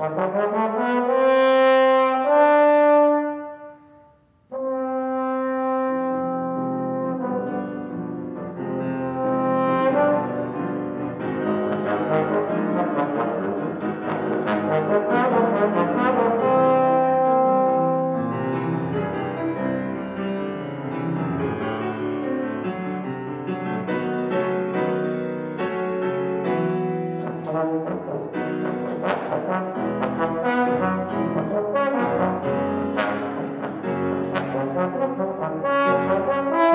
Juan Juan Thank you.